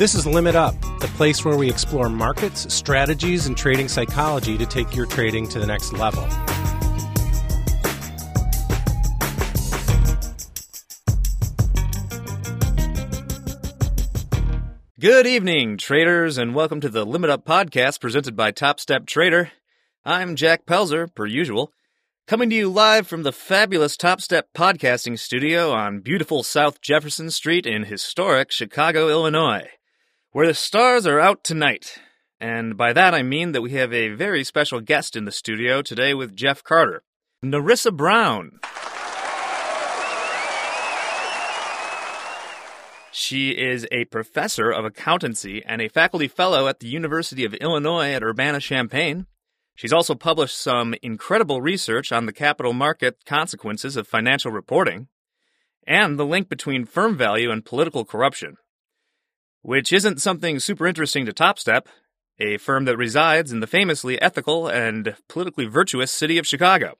This is Limit Up, the place where we explore markets, strategies, and trading psychology to take your trading to the next level. Good evening, traders, and welcome to the Limit Up podcast presented by Top Step Trader. I'm Jack Pelzer, per usual, coming to you live from the fabulous Top Step podcasting studio on beautiful South Jefferson Street in historic Chicago, Illinois where the stars are out tonight. And by that I mean that we have a very special guest in the studio today with Jeff Carter, Nerissa Brown. She is a professor of accountancy and a faculty fellow at the University of Illinois at Urbana Champaign. She's also published some incredible research on the capital market consequences of financial reporting and the link between firm value and political corruption which isn't something super interesting to Topstep, a firm that resides in the famously ethical and politically virtuous city of Chicago.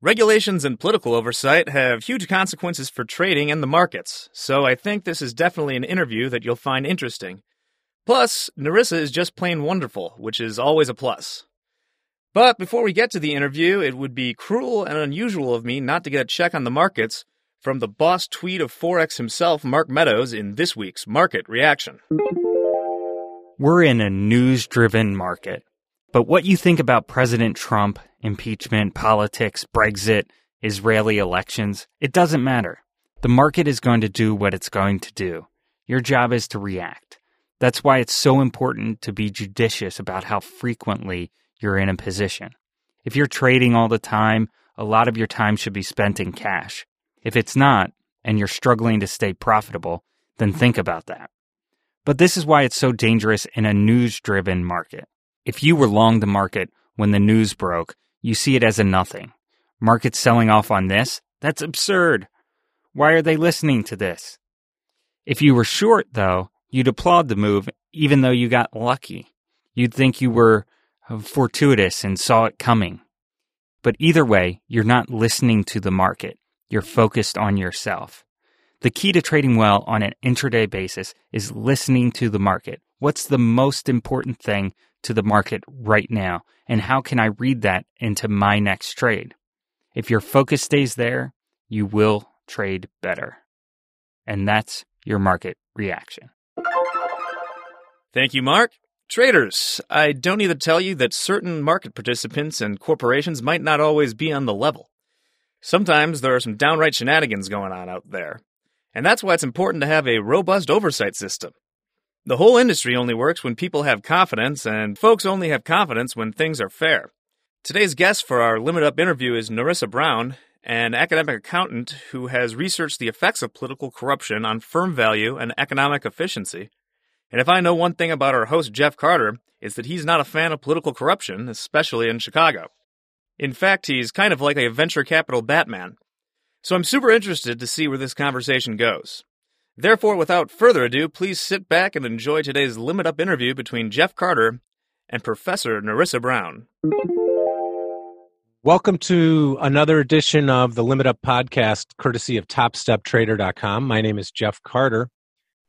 Regulations and political oversight have huge consequences for trading and the markets, so I think this is definitely an interview that you'll find interesting. Plus, Nerissa is just plain wonderful, which is always a plus. But before we get to the interview, it would be cruel and unusual of me not to get a check on the markets from the boss tweet of Forex himself, Mark Meadows, in this week's Market Reaction. We're in a news driven market. But what you think about President Trump, impeachment, politics, Brexit, Israeli elections, it doesn't matter. The market is going to do what it's going to do. Your job is to react. That's why it's so important to be judicious about how frequently you're in a position. If you're trading all the time, a lot of your time should be spent in cash. If it's not, and you're struggling to stay profitable, then think about that. But this is why it's so dangerous in a news driven market. If you were long the market when the news broke, you see it as a nothing. Markets selling off on this? That's absurd. Why are they listening to this? If you were short, though, you'd applaud the move even though you got lucky. You'd think you were uh, fortuitous and saw it coming. But either way, you're not listening to the market. You're focused on yourself. The key to trading well on an intraday basis is listening to the market. What's the most important thing to the market right now? And how can I read that into my next trade? If your focus stays there, you will trade better. And that's your market reaction. Thank you, Mark. Traders, I don't need to tell you that certain market participants and corporations might not always be on the level. Sometimes there are some downright shenanigans going on out there. And that's why it's important to have a robust oversight system. The whole industry only works when people have confidence, and folks only have confidence when things are fair. Today's guest for our Limit Up interview is Nerissa Brown, an academic accountant who has researched the effects of political corruption on firm value and economic efficiency. And if I know one thing about our host, Jeff Carter, it's that he's not a fan of political corruption, especially in Chicago. In fact, he's kind of like a venture capital Batman. So I'm super interested to see where this conversation goes. Therefore, without further ado, please sit back and enjoy today's limit up interview between Jeff Carter and Professor Nerissa Brown. Welcome to another edition of the Limit Up podcast, courtesy of TopStepTrader.com. My name is Jeff Carter.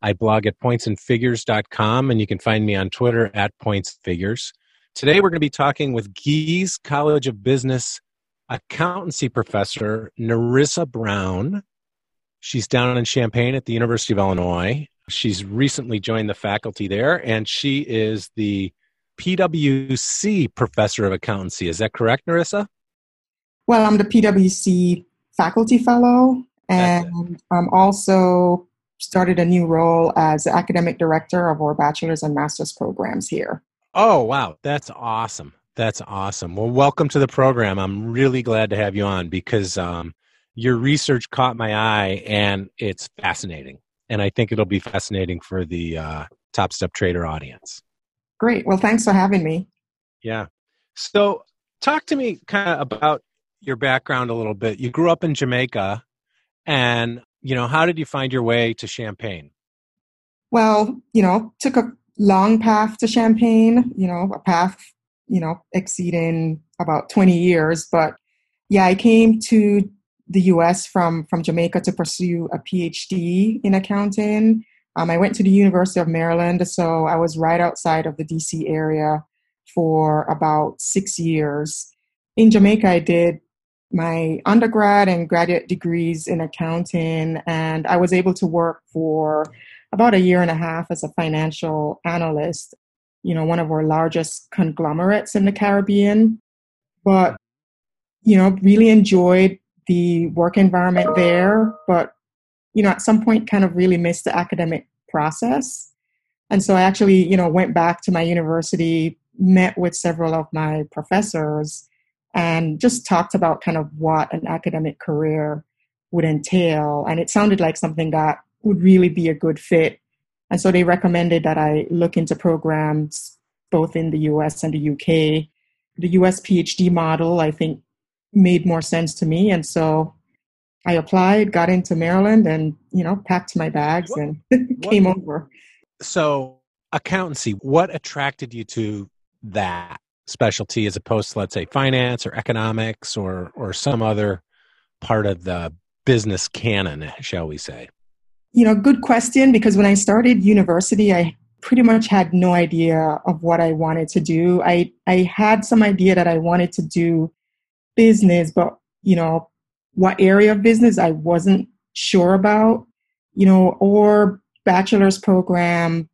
I blog at pointsandfigures.com, and you can find me on Twitter at pointsfigures. Today, we're going to be talking with Gies College of Business accountancy professor Nerissa Brown. She's down in Champaign at the University of Illinois. She's recently joined the faculty there, and she is the PwC professor of accountancy. Is that correct, Nerissa? Well, I'm the PwC faculty fellow, and I'm also started a new role as academic director of our bachelor's and master's programs here. Oh, wow. That's awesome. That's awesome. Well, welcome to the program. I'm really glad to have you on because um, your research caught my eye and it's fascinating. And I think it'll be fascinating for the uh, Top Step Trader audience. Great. Well, thanks for having me. Yeah. So, talk to me kind of about your background a little bit. You grew up in Jamaica, and you know, how did you find your way to Champaign? Well, you know, took a long path to Champaign, you know, a path, you know, exceeding about 20 years. But yeah, I came to the US from, from Jamaica to pursue a PhD in accounting. Um, I went to the University of Maryland, so I was right outside of the DC area for about six years. In Jamaica, I did my undergrad and graduate degrees in accounting, and I was able to work for about a year and a half as a financial analyst, you know, one of our largest conglomerates in the Caribbean. But, you know, really enjoyed the work environment there, but, you know, at some point kind of really missed the academic process. And so I actually, you know, went back to my university, met with several of my professors, and just talked about kind of what an academic career would entail. And it sounded like something that would really be a good fit. And so they recommended that I look into programs both in the US and the UK. The US PhD model, I think, made more sense to me. And so I applied, got into Maryland, and, you know, packed my bags what, and came what, over. So, accountancy, what attracted you to that specialty as opposed to, let's say, finance or economics or, or some other part of the business canon, shall we say? You know, good question because when I started university, I pretty much had no idea of what I wanted to do. I I had some idea that I wanted to do business, but you know, what area of business I wasn't sure about, you know, or bachelor's program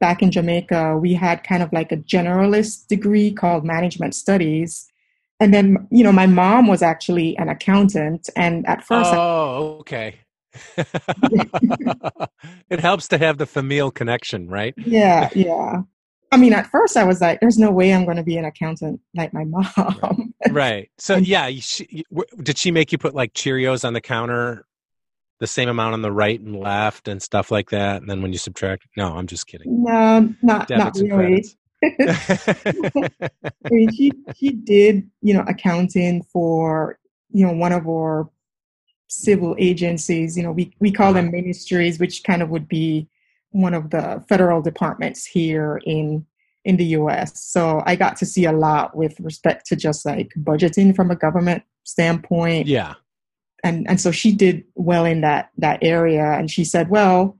back in Jamaica, we had kind of like a generalist degree called management studies. And then, you know, my mom was actually an accountant. And at first, oh, I, okay. it helps to have the familial connection, right? Yeah, yeah. I mean, at first I was like, "There's no way I'm going to be an accountant like my mom." right. So, yeah, she, did she make you put like Cheerios on the counter, the same amount on the right and left, and stuff like that? And then when you subtract, no, I'm just kidding. No, not not really. I mean, she she did, you know, accounting for you know one of our civil agencies. You know, we, we call them ministries, which kind of would be one of the federal departments here in in the US. So I got to see a lot with respect to just like budgeting from a government standpoint. Yeah. And and so she did well in that that area and she said, well,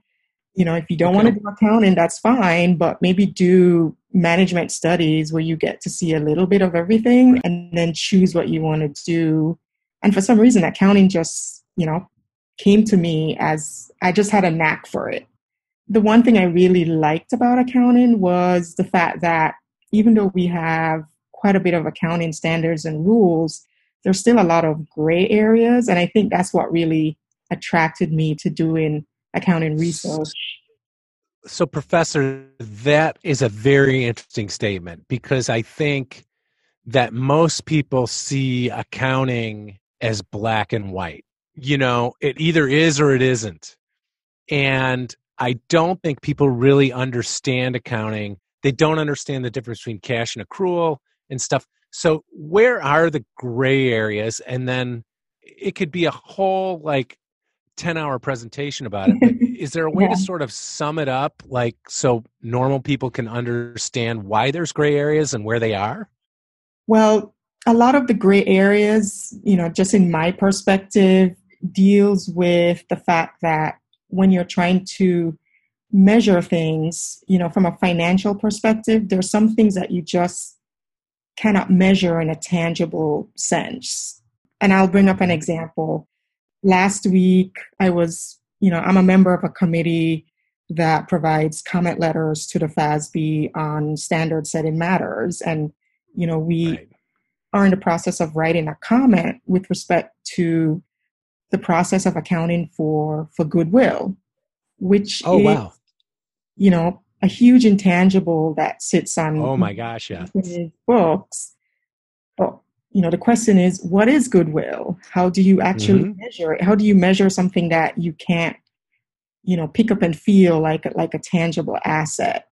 you know, if you don't okay. want to do accounting, that's fine, but maybe do management studies where you get to see a little bit of everything and then choose what you want to do. And for some reason accounting just you know, came to me as I just had a knack for it. The one thing I really liked about accounting was the fact that even though we have quite a bit of accounting standards and rules, there's still a lot of gray areas. And I think that's what really attracted me to doing accounting research. So, Professor, that is a very interesting statement because I think that most people see accounting as black and white you know, it either is or it isn't. And I don't think people really understand accounting. They don't understand the difference between cash and accrual and stuff. So, where are the gray areas? And then it could be a whole like 10 hour presentation about it. is there a way yeah. to sort of sum it up, like so normal people can understand why there's gray areas and where they are? Well, a lot of the gray areas, you know, just in my perspective, deals with the fact that when you're trying to measure things, you know, from a financial perspective, there's some things that you just cannot measure in a tangible sense. And I'll bring up an example. Last week, I was, you know, I'm a member of a committee that provides comment letters to the FASB on standard setting matters. And, you know, we right. are in the process of writing a comment with respect to the process of accounting for for goodwill, which oh is, wow, you know, a huge intangible that sits on oh my gosh, yeah, books. But you know, the question is, what is goodwill? How do you actually mm-hmm. measure it? How do you measure something that you can't, you know, pick up and feel like like a tangible asset?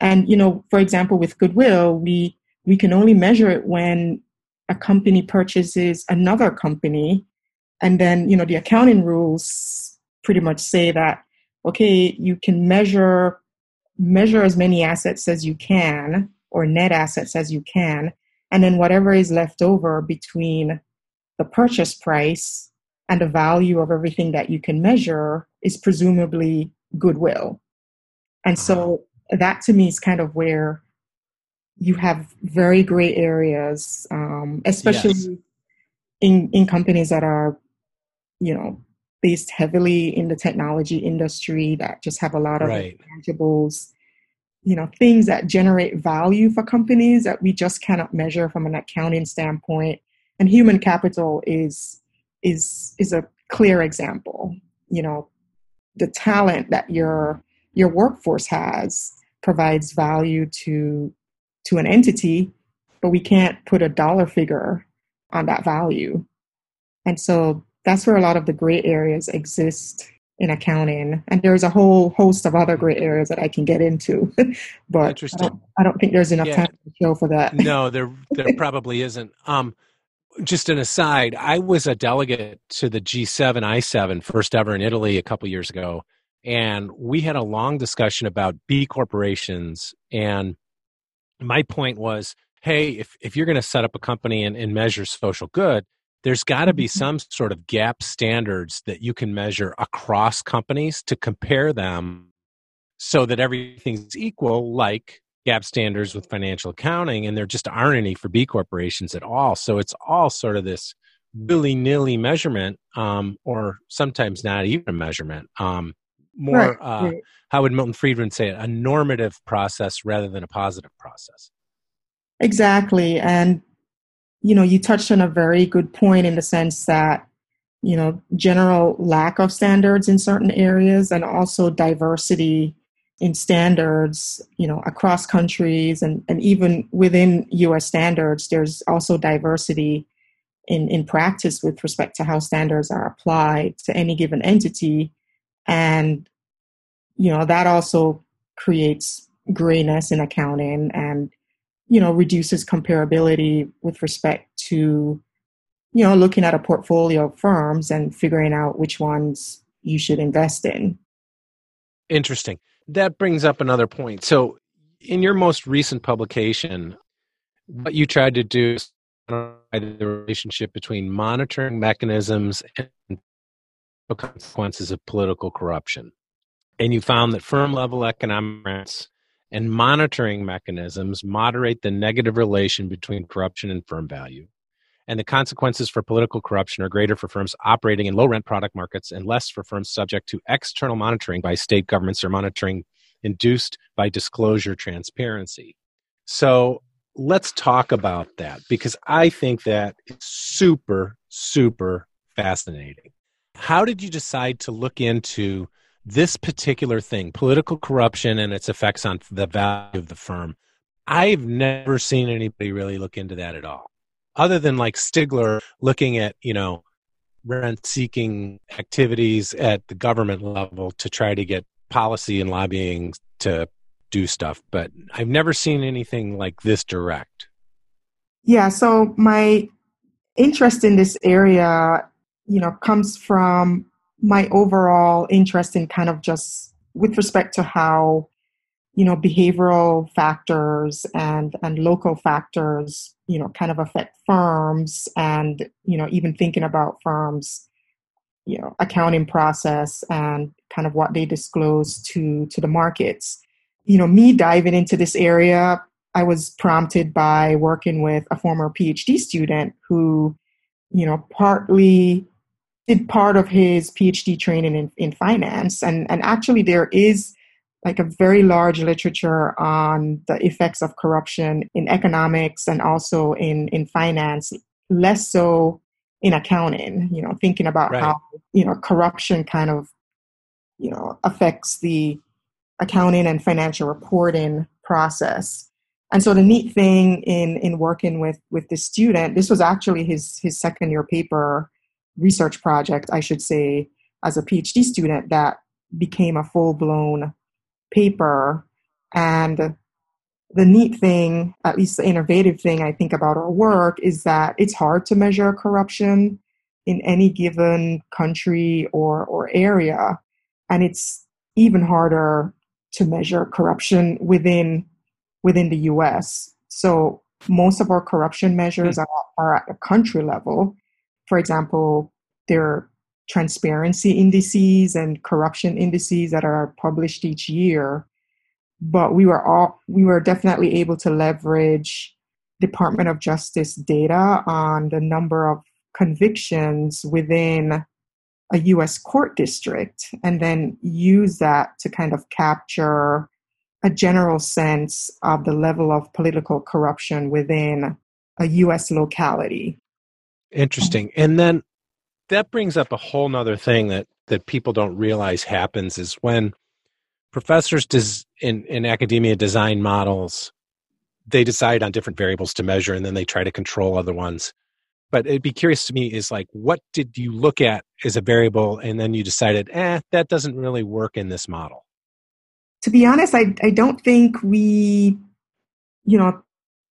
And you know, for example, with goodwill, we we can only measure it when a company purchases another company and then, you know, the accounting rules pretty much say that, okay, you can measure measure as many assets as you can or net assets as you can and then whatever is left over between the purchase price and the value of everything that you can measure is presumably goodwill. And so that to me is kind of where you have very gray areas, um, especially yes. in, in companies that are, you know, based heavily in the technology industry that just have a lot of right. intangibles, you know, things that generate value for companies that we just cannot measure from an accounting standpoint. And human capital is is is a clear example. You know, the talent that your your workforce has provides value to to an entity, but we can't put a dollar figure on that value. And so that's where a lot of the gray areas exist in accounting. And there's a whole host of other gray areas that I can get into, but I don't, I don't, think there's enough yeah. time to show for that. no, there there probably isn't. Um, just an aside, I was a delegate to the G7 I7 first ever in Italy a couple years ago, and we had a long discussion about B corporations. And my point was, hey, if if you're going to set up a company and, and measure social good, there's got to be mm-hmm. some sort of GAAP standards that you can measure across companies to compare them so that everything's equal, like GAAP standards with financial accounting, and there just aren't any for B corporations at all. So it's all sort of this willy nilly measurement, um, or sometimes not even a measurement. Um, more, right, uh, right. how would Milton Friedman say it? A normative process rather than a positive process. Exactly. And, you know, you touched on a very good point in the sense that, you know, general lack of standards in certain areas and also diversity in standards, you know, across countries and, and even within US standards, there's also diversity in, in practice with respect to how standards are applied to any given entity. And, you know, that also creates grayness in accounting and, you know, reduces comparability with respect to, you know, looking at a portfolio of firms and figuring out which ones you should invest in. Interesting that brings up another point. So, in your most recent publication, what you tried to do is the relationship between monitoring mechanisms and consequences of political corruption. And you found that firm level economics and monitoring mechanisms moderate the negative relation between corruption and firm value and the consequences for political corruption are greater for firms operating in low rent product markets and less for firms subject to external monitoring by state governments or monitoring induced by disclosure transparency. So let's talk about that because I think that is super, super fascinating. How did you decide to look into this particular thing, political corruption and its effects on the value of the firm? I've never seen anybody really look into that at all other than like Stigler looking at, you know, rent seeking activities at the government level to try to get policy and lobbying to do stuff. But I've never seen anything like this direct. Yeah. So my interest in this area, you know, comes from my overall interest in kind of just with respect to how you know behavioral factors and and local factors you know kind of affect firms and you know even thinking about firms you know accounting process and kind of what they disclose to to the markets. You know me diving into this area i was prompted by working with a former phd student who you know partly did part of his phd training in, in finance and and actually there is like a very large literature on the effects of corruption in economics and also in, in finance, less so in accounting, you know, thinking about right. how, you know, corruption kind of, you know, affects the accounting and financial reporting process. And so the neat thing in in working with with this student, this was actually his his second year paper research project, I should say, as a PhD student that became a full blown paper. And the neat thing, at least the innovative thing I think about our work, is that it's hard to measure corruption in any given country or, or area. And it's even harder to measure corruption within within the US. So most of our corruption measures mm. are, are at a country level. For example, there are transparency indices and corruption indices that are published each year. But we were all we were definitely able to leverage Department of Justice data on the number of convictions within a US court district and then use that to kind of capture a general sense of the level of political corruption within a US locality. Interesting. And then that brings up a whole nother thing that, that people don't realize happens is when professors des- in, in academia design models, they decide on different variables to measure and then they try to control other ones but it'd be curious to me is like what did you look at as a variable and then you decided eh that doesn't really work in this model to be honest i, I don't think we you know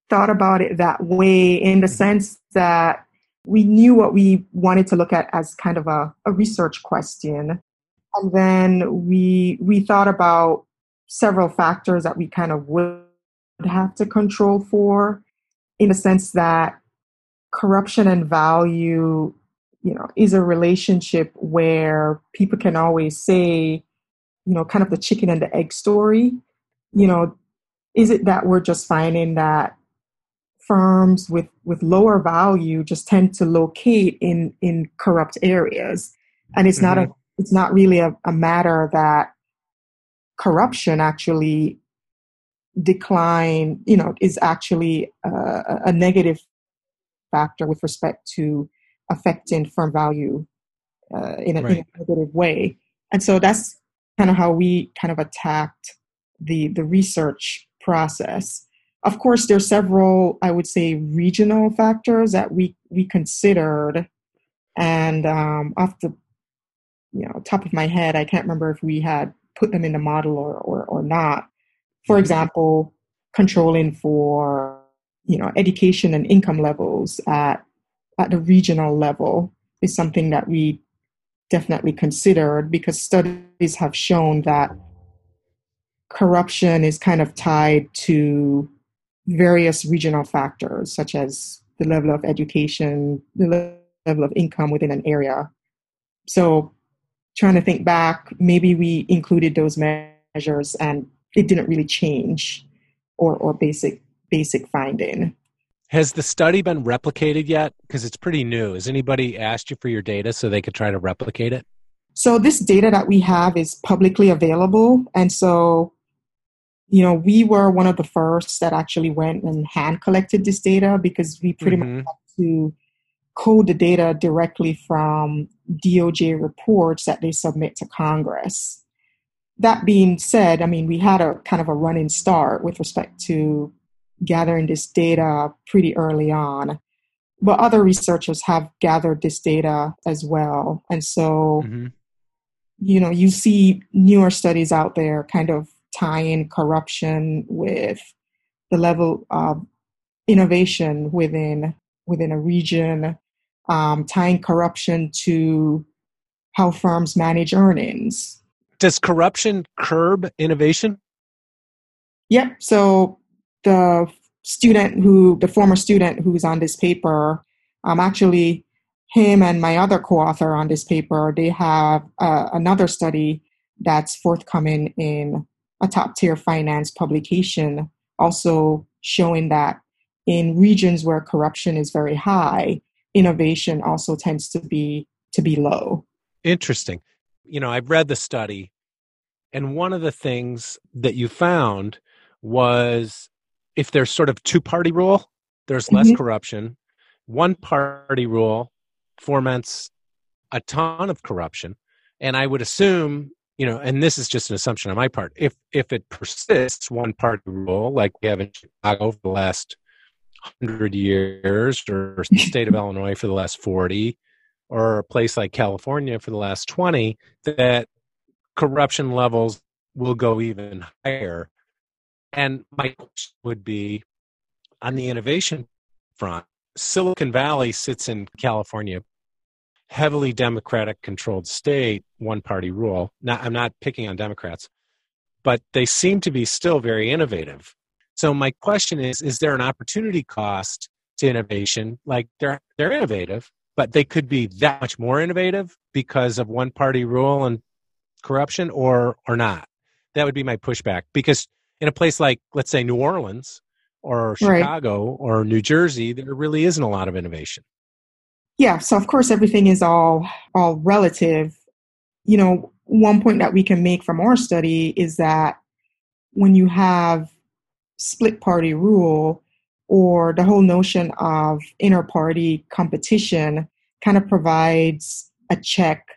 thought about it that way in the mm-hmm. sense that we knew what we wanted to look at as kind of a, a research question. And then we we thought about several factors that we kind of would have to control for in the sense that corruption and value you know is a relationship where people can always say you know kind of the chicken and the egg story. You know is it that we're just finding that firms with with lower value just tend to locate in in corrupt areas and it's mm-hmm. not a mm-hmm. it's not really a, a matter that corruption actually decline you know is actually a, a negative factor with respect to affecting firm value uh, in, a, right. in, a, negative way. And so that's kind of how we kind of attacked the the research process. Of course, there's several, I would say, regional factors that we we considered, and um, off the you know top of my head, I can't remember if we had put them in the model or or, or not. For mm-hmm. example, controlling for you know education and income levels at at the regional level is something that we definitely considered because studies have shown that corruption is kind of tied to various regional factors such as the level of education the level of income within an area so trying to think back maybe we included those measures and it didn't really change or or basic basic finding. Has the study been replicated yet? Because it's pretty new. Has anybody asked you for your data so they could try to replicate it? So, this data that we have is publicly available. And so, you know, we were one of the first that actually went and hand collected this data because we pretty mm-hmm. much had to code the data directly from DOJ reports that they submit to Congress. That being said, I mean, we had a kind of a running start with respect to gathering this data pretty early on. But other researchers have gathered this data as well. And so, mm-hmm. you know, you see newer studies out there kind of tying corruption with the level of innovation within within a region, um, tying corruption to how firms manage earnings. Does corruption curb innovation? Yep. So the student who, the former student who's on this paper, um, actually, him and my other co-author on this paper, they have uh, another study that's forthcoming in a top tier finance publication, also showing that in regions where corruption is very high, innovation also tends to be to be low. Interesting. You know, I've read the study, and one of the things that you found was if there's sort of two party rule, there's less mm-hmm. corruption. One party rule foments a ton of corruption. And I would assume, you know, and this is just an assumption on my part, if if it persists, one party rule, like we have in Chicago for the last hundred years, or the state of Illinois for the last forty, or a place like California for the last twenty, that corruption levels will go even higher. And my question would be on the innovation front, Silicon Valley sits in California, heavily Democratic controlled state, one party rule. I'm not picking on Democrats, but they seem to be still very innovative. So my question is, is there an opportunity cost to innovation? Like they're they're innovative, but they could be that much more innovative because of one party rule and corruption or or not that would be my pushback because in a place like let's say new orleans or chicago right. or new jersey there really isn't a lot of innovation yeah so of course everything is all all relative you know one point that we can make from our study is that when you have split party rule or the whole notion of inter party competition kind of provides a check,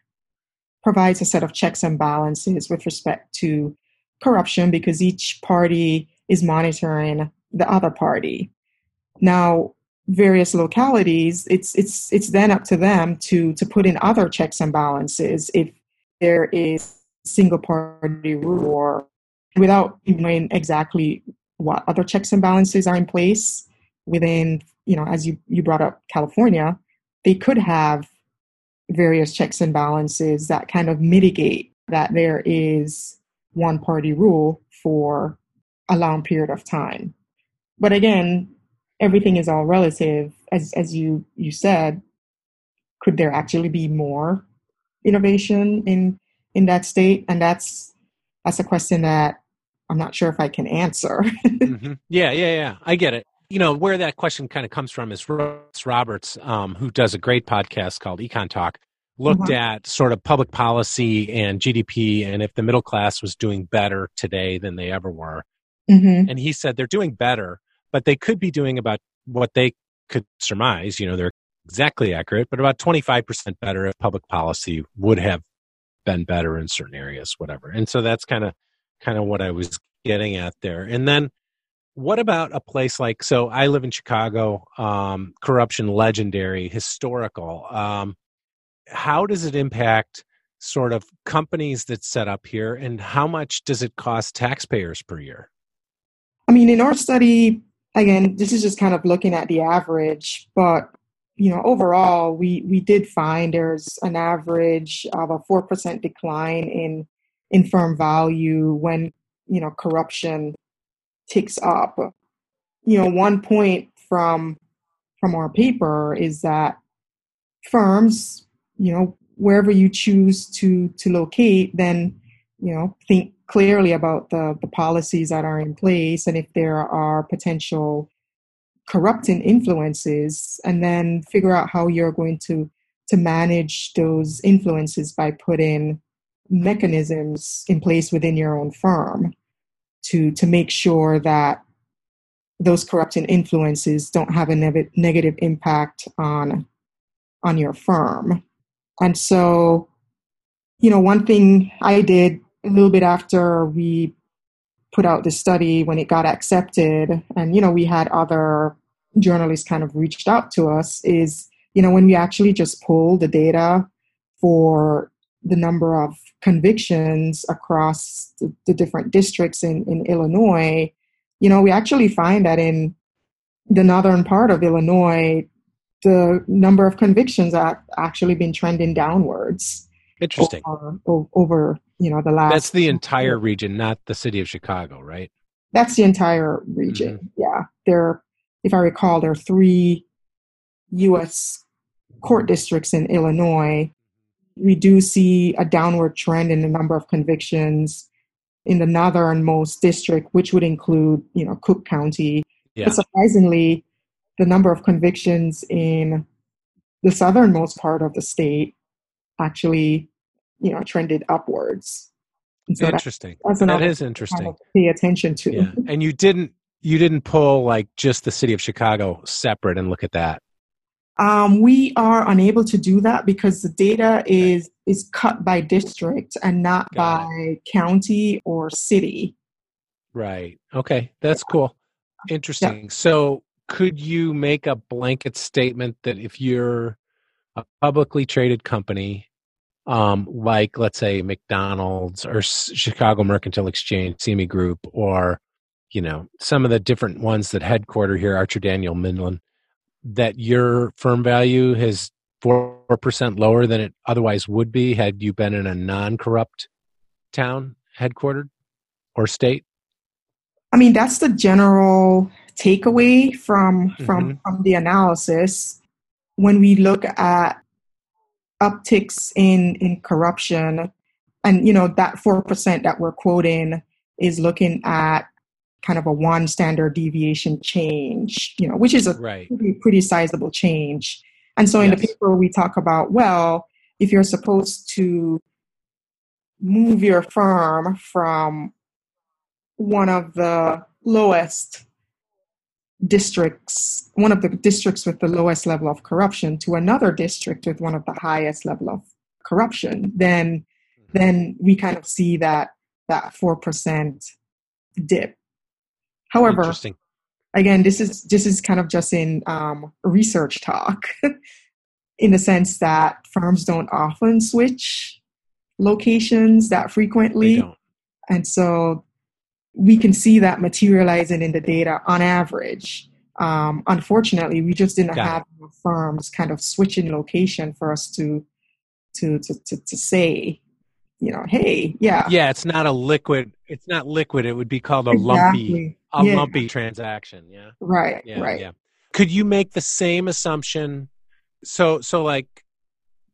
provides a set of checks and balances with respect to corruption because each party is monitoring the other party. Now, various localities, it's it's it's then up to them to to put in other checks and balances if there is single party rule or without knowing exactly what other checks and balances are in place within, you know, as you, you brought up California, they could have various checks and balances that kind of mitigate that there is one party rule for a long period of time. But again, everything is all relative. As as you you said, could there actually be more innovation in in that state? And that's that's a question that I'm not sure if I can answer. mm-hmm. Yeah, yeah, yeah. I get it. You know, where that question kind of comes from is Russ Roberts, um, who does a great podcast called Econ Talk, looked mm-hmm. at sort of public policy and GDP and if the middle class was doing better today than they ever were. Mm-hmm. And he said they're doing better, but they could be doing about what they could surmise. You know, they're exactly accurate, but about 25% better if public policy would have been better in certain areas, whatever. And so that's kind of kind of what I was getting at there. And then what about a place like so I live in Chicago, um, corruption legendary, historical. Um, how does it impact sort of companies that set up here and how much does it cost taxpayers per year? I mean, in our study, again, this is just kind of looking at the average, but you know, overall, we we did find there's an average of a four percent decline in in firm value when you know corruption ticks up. You know, one point from from our paper is that firms, you know, wherever you choose to to locate, then you know think clearly about the the policies that are in place and if there are potential corrupting influences, and then figure out how you're going to to manage those influences by putting mechanisms in place within your own firm to to make sure that those corrupting influences don't have a ne- negative impact on on your firm. And so you know one thing i did a little bit after we put out the study when it got accepted and you know we had other journalists kind of reached out to us is you know when we actually just pull the data for the number of convictions across the, the different districts in, in Illinois, you know, we actually find that in the northern part of Illinois, the number of convictions have actually been trending downwards. Interesting. Over, over, you know the last. That's the entire region, not the city of Chicago, right? That's the entire region. Mm-hmm. Yeah, there. If I recall, there are three U.S. court districts in Illinois, we do see a downward trend in the number of convictions in the northernmost district, which would include, you know, Cook County. Yeah. But surprisingly, the number of convictions in the southernmost part of the state actually, you know, trended upwards. So interesting. That, that is interesting. Kind of pay attention to. Yeah. And you didn't you didn't pull like just the city of Chicago separate and look at that. Um, we are unable to do that because the data is is cut by district and not Got by it. county or city. Right. Okay, that's cool. Interesting. Yeah. So, could you make a blanket statement that if you're a publicly traded company, um, like let's say McDonald's or Chicago Mercantile Exchange, CME Group, or you know some of the different ones that headquarter here, Archer Daniel Midland, that your firm value is 4% lower than it otherwise would be had you been in a non corrupt town headquartered or state? I mean, that's the general takeaway from from mm-hmm. from the analysis. when we look at upticks in in corruption, and you know that four percent that we're quoting is looking at kind of a one standard deviation change, you know, which is a right. pretty, pretty sizable change. And so in Yes. the paper, we talk about, well, if you're supposed to move your firm from one of the lowest districts, one of the districts with the lowest level of corruption to another district with one of the highest level of corruption, then then we kind of see that that four percent dip. However, again, this is this is kind of just in um, research talk, in the sense that firms don't often switch locations that frequently, and so we can see that materializing in the data on average. Um, unfortunately, we just didn't Got have enough firms kind of switching location for us to to to to, to say, you know, hey, yeah, Yeah, it's not a liquid. It's not liquid. It would be called a lumpy, a Yeah. lumpy transaction. Yeah. right, Yeah. right. Yeah. Could you make the same assumption? So, so like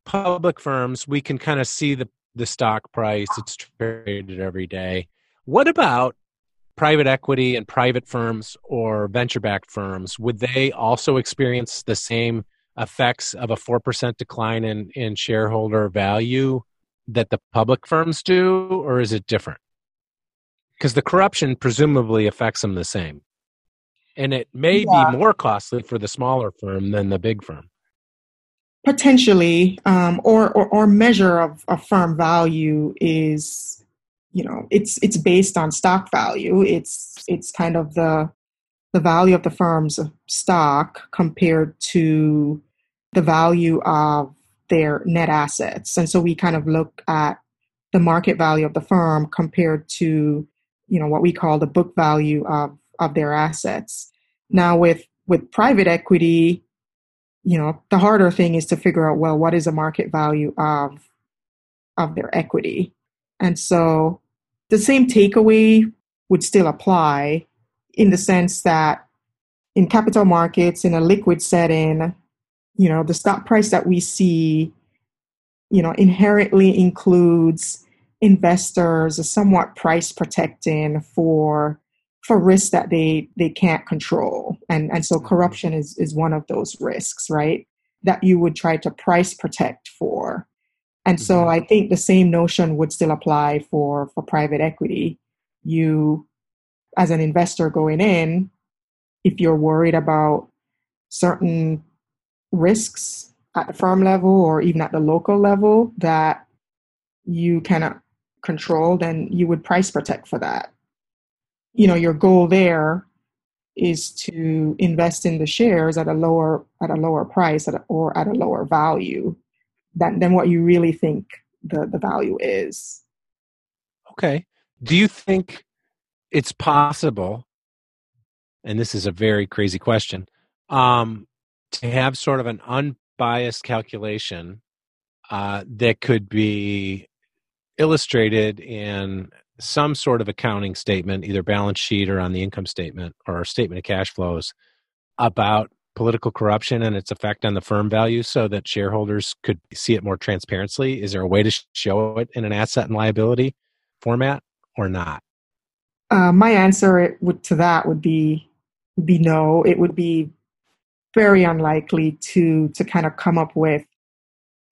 public firms, we can kind of see the the stock price. It's traded every day. What about private equity and private firms or venture backed firms? Would they also experience the same effects of a four percent decline in in shareholder value that the public firms do, or is it different? Because the corruption presumably affects them the same. And it may Yeah. be more costly for the smaller firm than the big firm. potentially um, or, or or measure of, of firm value is you know it's it's based on stock value. It's it's kind of the the value of the firm's stock compared to the value of their net assets. And so we kind of look at the market value of the firm compared to you know what we call the book value of of their assets. Now with with private equity you know the harder thing is to figure out well what is the market value of of their equity? And so the same takeaway would still apply in the sense that in capital markets in a liquid setting you know the stock price that we see you know inherently includes investors somewhat price protecting for for risks that they they can't control. And and so corruption is is one of those risks right that you would try to price protect for and so Mhm. i think the same notion would still apply for for private equity. You as an investor going in if you're worried about certain risks at the firm level or even at the local level that you cannot control then you would price protect for that. You know your goal there is to invest in the shares at a lower at a lower price at a, or at a lower value than, than what you really think the, the value is Okay. Do you think it's possible, and this is a very crazy question, um, to have sort of an unbiased calculation uh, that could be illustrated in some sort of accounting statement, either balance sheet or on the income statement or statement of cash flows, about political corruption and its effect on the firm value so that shareholders could see it more transparently? Is there a way to show it in an asset and liability format or not? uh, my answer would to that would be would be no it would be very unlikely to to kind of come up with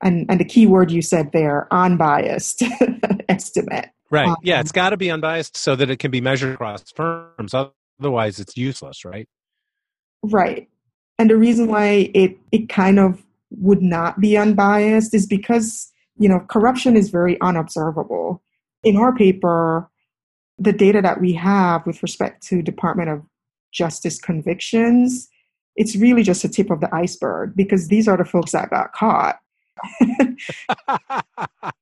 and and the key word you said there unbiased estimate Right. Um, yeah, it's got to be unbiased so that it can be measured across firms. Otherwise, it's useless, right? Right. And the reason why it, it kind of would not be unbiased is because, you know, corruption is very unobservable. In our paper, the data that we have with respect to Department of Justice convictions, it's really just a tip of the iceberg because these are the folks that got caught.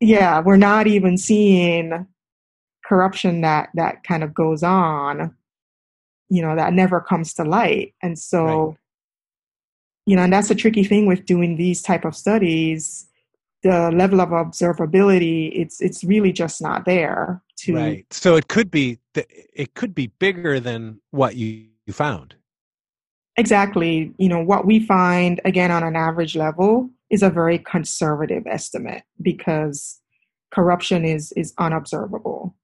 yeah, we're not even seeing corruption that that kind of goes on you know that never comes to light and so Right. you know and that's a tricky thing with doing these type of studies the level of observability it's it's really just not there to right. So it could be th- it could be bigger than what you, you found. Exactly. You know, what we find, again, on an average level is a very conservative estimate because corruption is, is unobservable.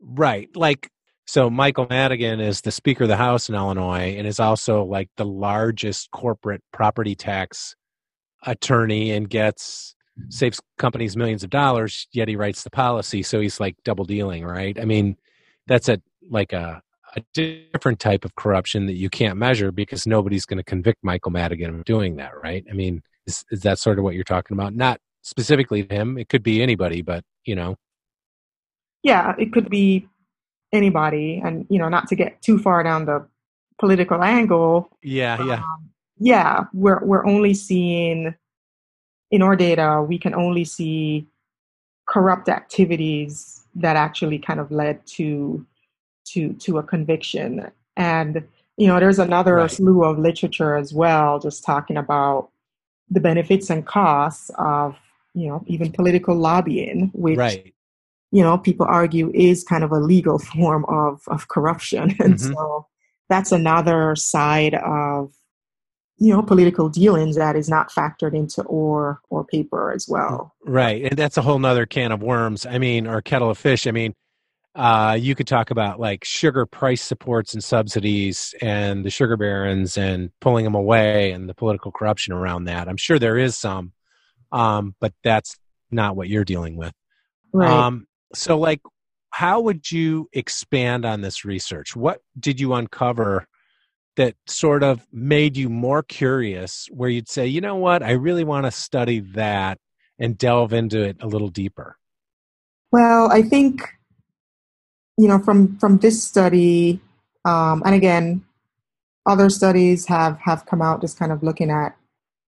Right. Like, so Michael Madigan is the Speaker of the House in Illinois and is also like the largest corporate property tax attorney and gets saves companies millions of dollars yet he writes the policy so he's like double dealing right i mean that's a like a a different type of corruption that you can't measure because nobody's going to convict Michael Madigan of doing that, right? I mean, is, is that sort of what you're talking about? Not specifically him. It could be anybody, but you know. Yeah, it could be anybody, and you know, not to get too far down the political angle. Yeah, yeah, um, yeah. We're we're only seeing in our data. We can only see corrupt activities that actually kind of led to to to a conviction and you know there's another right. slew of literature as well just talking about the benefits and costs of you know even political lobbying which right. You know people argue is kind of a legal form of of corruption and mm-hmm. so that's another side of you know political dealings that is not factored into or or paper as well right and that's a whole nother can of worms i mean or kettle of fish i mean uh, you could talk about like sugar price supports and subsidies and the sugar barons and pulling them away and the political corruption around that. I'm sure there is some, um, but that's not what you're dealing with. Right. Um, so, like, how would you expand on this research? What did you uncover that sort of made you more curious where you'd say, you know what, I really want to study that and delve into it a little deeper? Well, I think you know, from from this study, um, and again, other studies have have come out just kind of looking at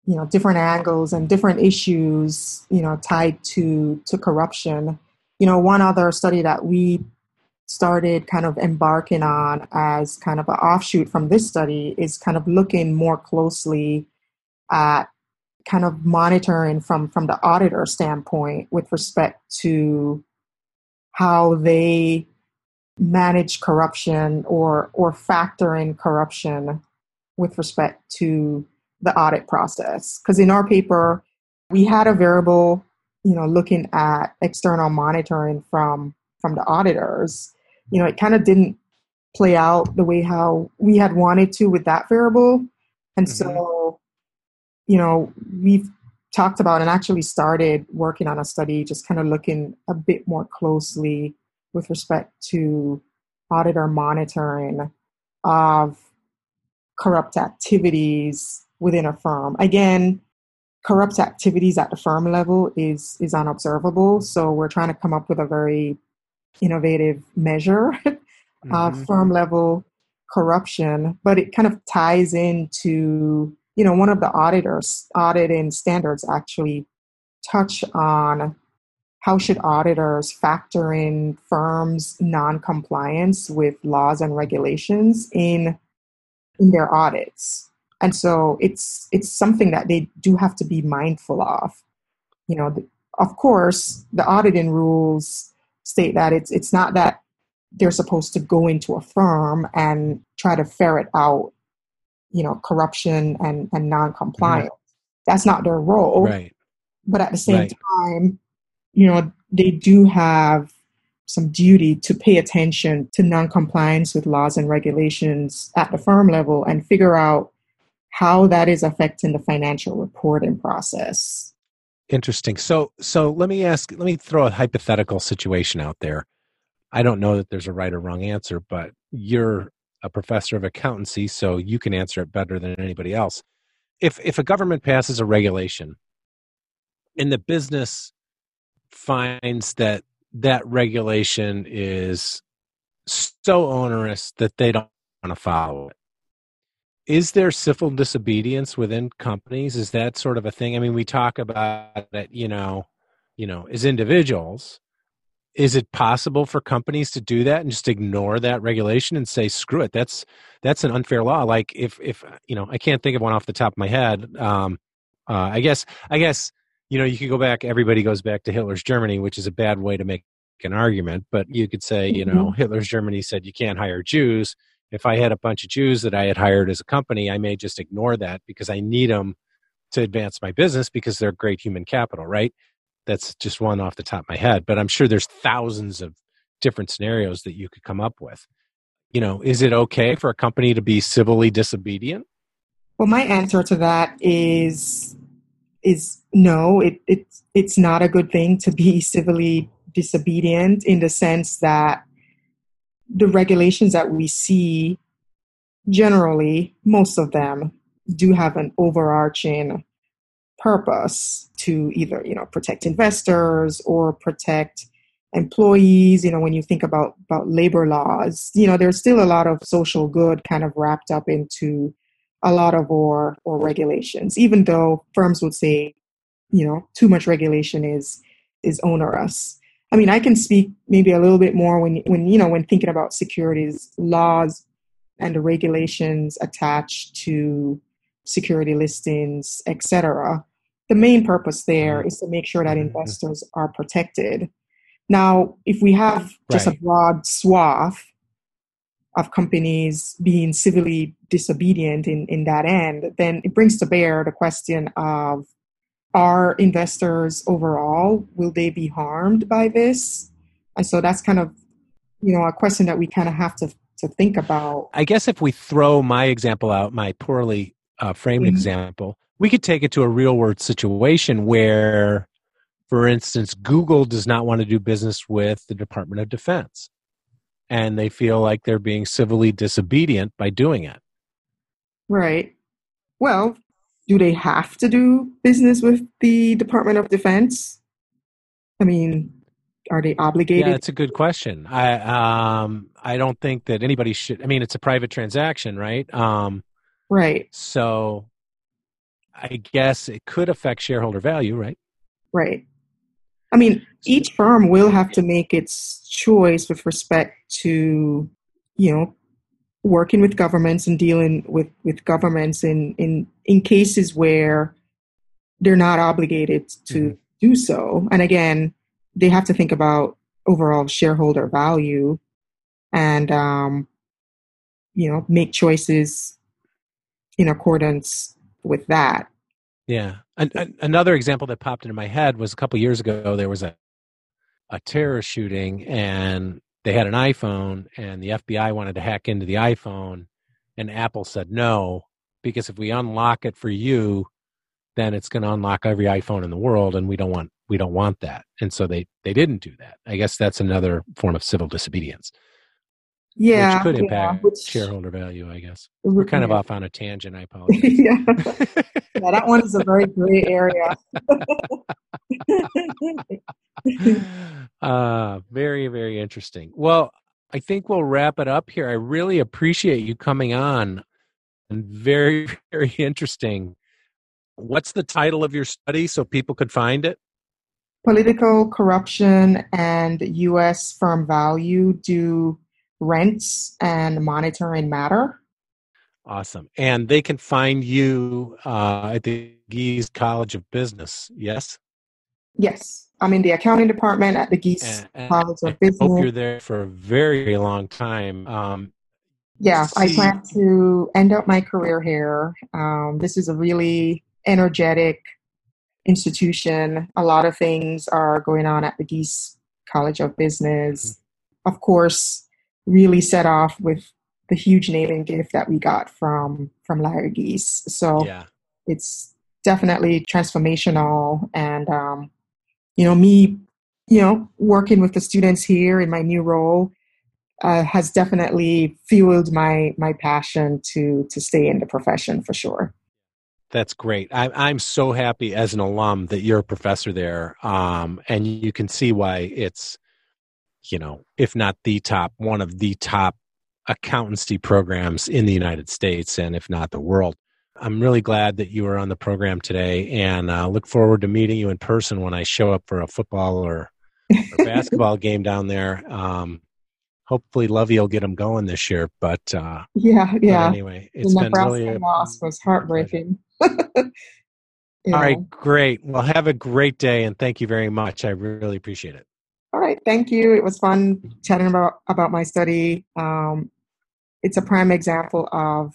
you know different angles and different issues you know tied to to corruption. You know, one other study that we started kind of embarking on as kind of an offshoot from this study is kind of looking more closely at kind of monitoring from from the auditor standpoint with respect to how they manage corruption or or factor in corruption with respect to the audit process. Because in our paper we had a variable you know looking at external monitoring from from the auditors you know it kind of didn't play out the way how we had wanted to with that variable and mm-hmm. so you know we've talked about and actually started working on a study just kind of looking a bit more closely with respect to auditor monitoring of corrupt activities within a firm. Again, corrupt activities at the firm level is is unobservable, so we're trying to come up with a very innovative measure mm-hmm. of firm level corruption, but it kind of ties into you know one of the auditors auditing standards actually touch on how should auditors factor in firms' non-compliance with laws and regulations in in their audits? And so it's it's something that they do have to be mindful of. You know, the, of course, the auditing rules state that it's it's not that they're supposed to go into a firm and try to ferret out, you know, corruption and, and non-compliance. Mm-hmm. That's not their role. Right. But at the same right. time, you know, they do have some duty to pay attention to non-compliance with laws and regulations at the firm level and figure out how that is affecting the financial reporting process. Interesting. So so let me ask let me throw a hypothetical situation out there. I don't know that there's a right or wrong answer, but you're a professor of accountancy, so you can answer it better than anybody else. If if a government passes a regulation and the business finds that that regulation is so onerous that they don't want to follow it. Is there civil disobedience within companies? Is that sort of a thing? I mean, we talk about that, you know, you know, as individuals, is it possible for companies to do that and just ignore that regulation and say screw it that's that's an unfair law like if if you know i can't think of one off the top of my head um uh, i guess i guess you know, you could go back, everybody goes back to Hitler's Germany, which is a bad way to make an argument, but you could say, you know, mm-hmm. Hitler's Germany said you can't hire Jews. If I had a bunch of Jews that I had hired as a company, I may just ignore that because I need them to advance my business because they're great human capital, right? That's just one off the top of my head, but I'm sure there's thousands of different scenarios that you could come up with. You know, is it okay for a company to be civilly disobedient? Well, my answer to that is is no. It it's it's not a good thing to be civilly disobedient in the sense that the regulations that we see generally, most of them do have an overarching purpose to either you know protect investors or protect employees. You know when you think about about labor laws you know there's still a lot of social good kind of wrapped up into a lot of our or regulations even though firms would say you know too much regulation is is onerous i mean i can speak maybe a little bit more when when you know when thinking about securities laws and the regulations attached to security listings, etc. The main purpose there mm-hmm. to make sure that mm-hmm. investors are protected. Now, if we have just right. a broad swath of companies being civilly disobedient in, in that end, then it brings to bear the question of are investors overall, will they be harmed by this? And so that's kind of, you know, a question that we kind of have to, to think about. I guess if we throw my example out, my poorly uh, framed mm-hmm. example, we could take it to a real world situation where, for instance, Google does not want to do business with the Department of Defense, and they feel like they're being civilly disobedient by doing it. Right. Well, do they have to do business with the Department of Defense? I mean, are they obligated? Yeah, that's a good question. I um I don't think that anybody should. I mean, it's a private transaction, right? Um, Right. So I guess it could affect shareholder value, right? Right. I mean, each firm will have to make its choice with respect to, you know, working with governments and dealing with, with governments in, in, in cases where they're not obligated to mm-hmm. do so. And again, they have to think about overall shareholder value and, um, you know, make choices in accordance with that. Yeah. An, another example that popped into my head was a couple years ago there was a a terrorist shooting and they had an iPhone and the FBI wanted to hack into the iPhone and Apple said no because if we unlock it for you then it's going to unlock every iPhone in the world and we don't want we don't want that. And so they they didn't do that. I guess that's another form of civil disobedience yeah, which could impact yeah, which, shareholder value, I guess. We're kind of off on a tangent. I apologize. yeah. yeah, that one is a very gray area. uh, very, very interesting. Well, I think we'll wrap it up here. I really appreciate you coming on and very, very interesting. What's the title of your study so people could find it? Political corruption and U.S. firm value do rents and monitoring matter. Awesome. And they can find you uh, at the Gies College of Business, yes? Yes. I'm in the accounting department at the Gies and, and College of I Business. I hope you're there for a very, very long time. Um, yeah, see. I plan to end up my career here. Um, this is a really energetic institution. A lot of things are going on at the Gies College of Business. Mm-hmm. Of course, really set off with the huge naming gift that we got from from Larry Gies. So yeah. it's definitely transformational, and um, you know, me, you know, working with the students here in my new role uh, has definitely fueled my my passion to to stay in the profession for sure. That's great. I, I'm so happy as an alum that you're a professor there, um, and you can see why it's you know, if not the top, one of the top accountancy programs in the United States and if not the world. I'm really glad that you were on the program today and uh, look forward to meeting you in person when I show up for a football or, or basketball game down there. Um, hopefully Lovie will get them going this year, but uh, yeah, yeah. anyway, it's the been Nebraska really loss was heartbreaking. All right, great. Well, have a great day and thank you very much. I really appreciate it. All right, thank you. It was fun chatting about about my study. Um, it's a prime example of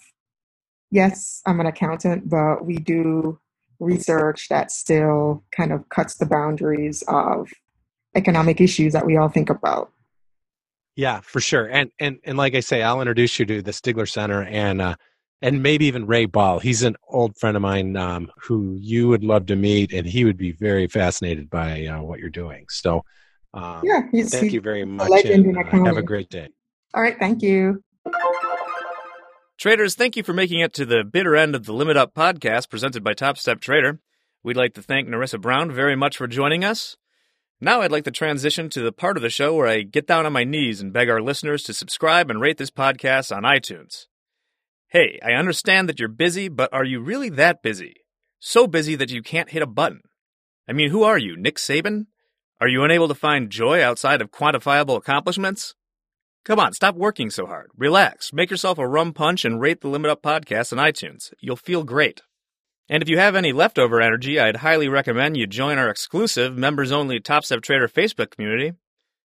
yes, I'm an accountant, but we do research that still kind of cuts the boundaries of economic issues that we all think about. Yeah, for sure. And and and like I say, I'll introduce you to the Stigler Center and uh, and maybe even Ray Ball. He's an old friend of mine um, who you would love to meet, and he would be very fascinated by uh, what you're doing. So, um, yeah, thank he's you very much. legend and, uh, have a great day. All right, thank you. Traders, thank you for making it to the bitter end of the Limit Up podcast presented by Top Step Trader. We'd like to thank Nerissa Brown very much for joining us. Now I'd like to transition to the part of the show where I get down on my knees and beg our listeners to subscribe and rate this podcast on iTunes. Hey, I understand that you're busy, but are you really that busy? So busy that you can't hit a button. I mean, who are you, Nick Saban? Are you unable to find joy outside of quantifiable accomplishments? Come on, stop working so hard. Relax, make yourself a rum punch, and rate the Limit Up podcast on iTunes. You'll feel great. And if you have any leftover energy, I'd highly recommend you join our exclusive members only Top Step Trader Facebook community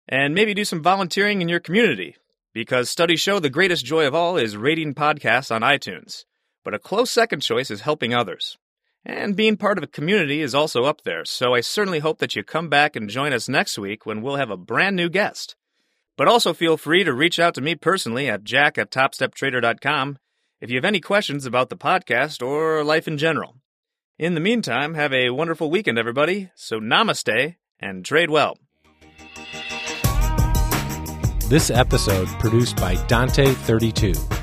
and maybe do some volunteering in your community because studies show the greatest joy of all is rating podcasts on iTunes. But a close second choice is helping others. And being part of a community is also up there, so I certainly hope that you come back and join us next week when we'll have a brand new guest. But also feel free to reach out to me personally at jack at topsteptrader.com if you have any questions about the podcast or life in general. In the meantime, have a wonderful weekend, everybody. So namaste and trade well. This episode produced by Dante32.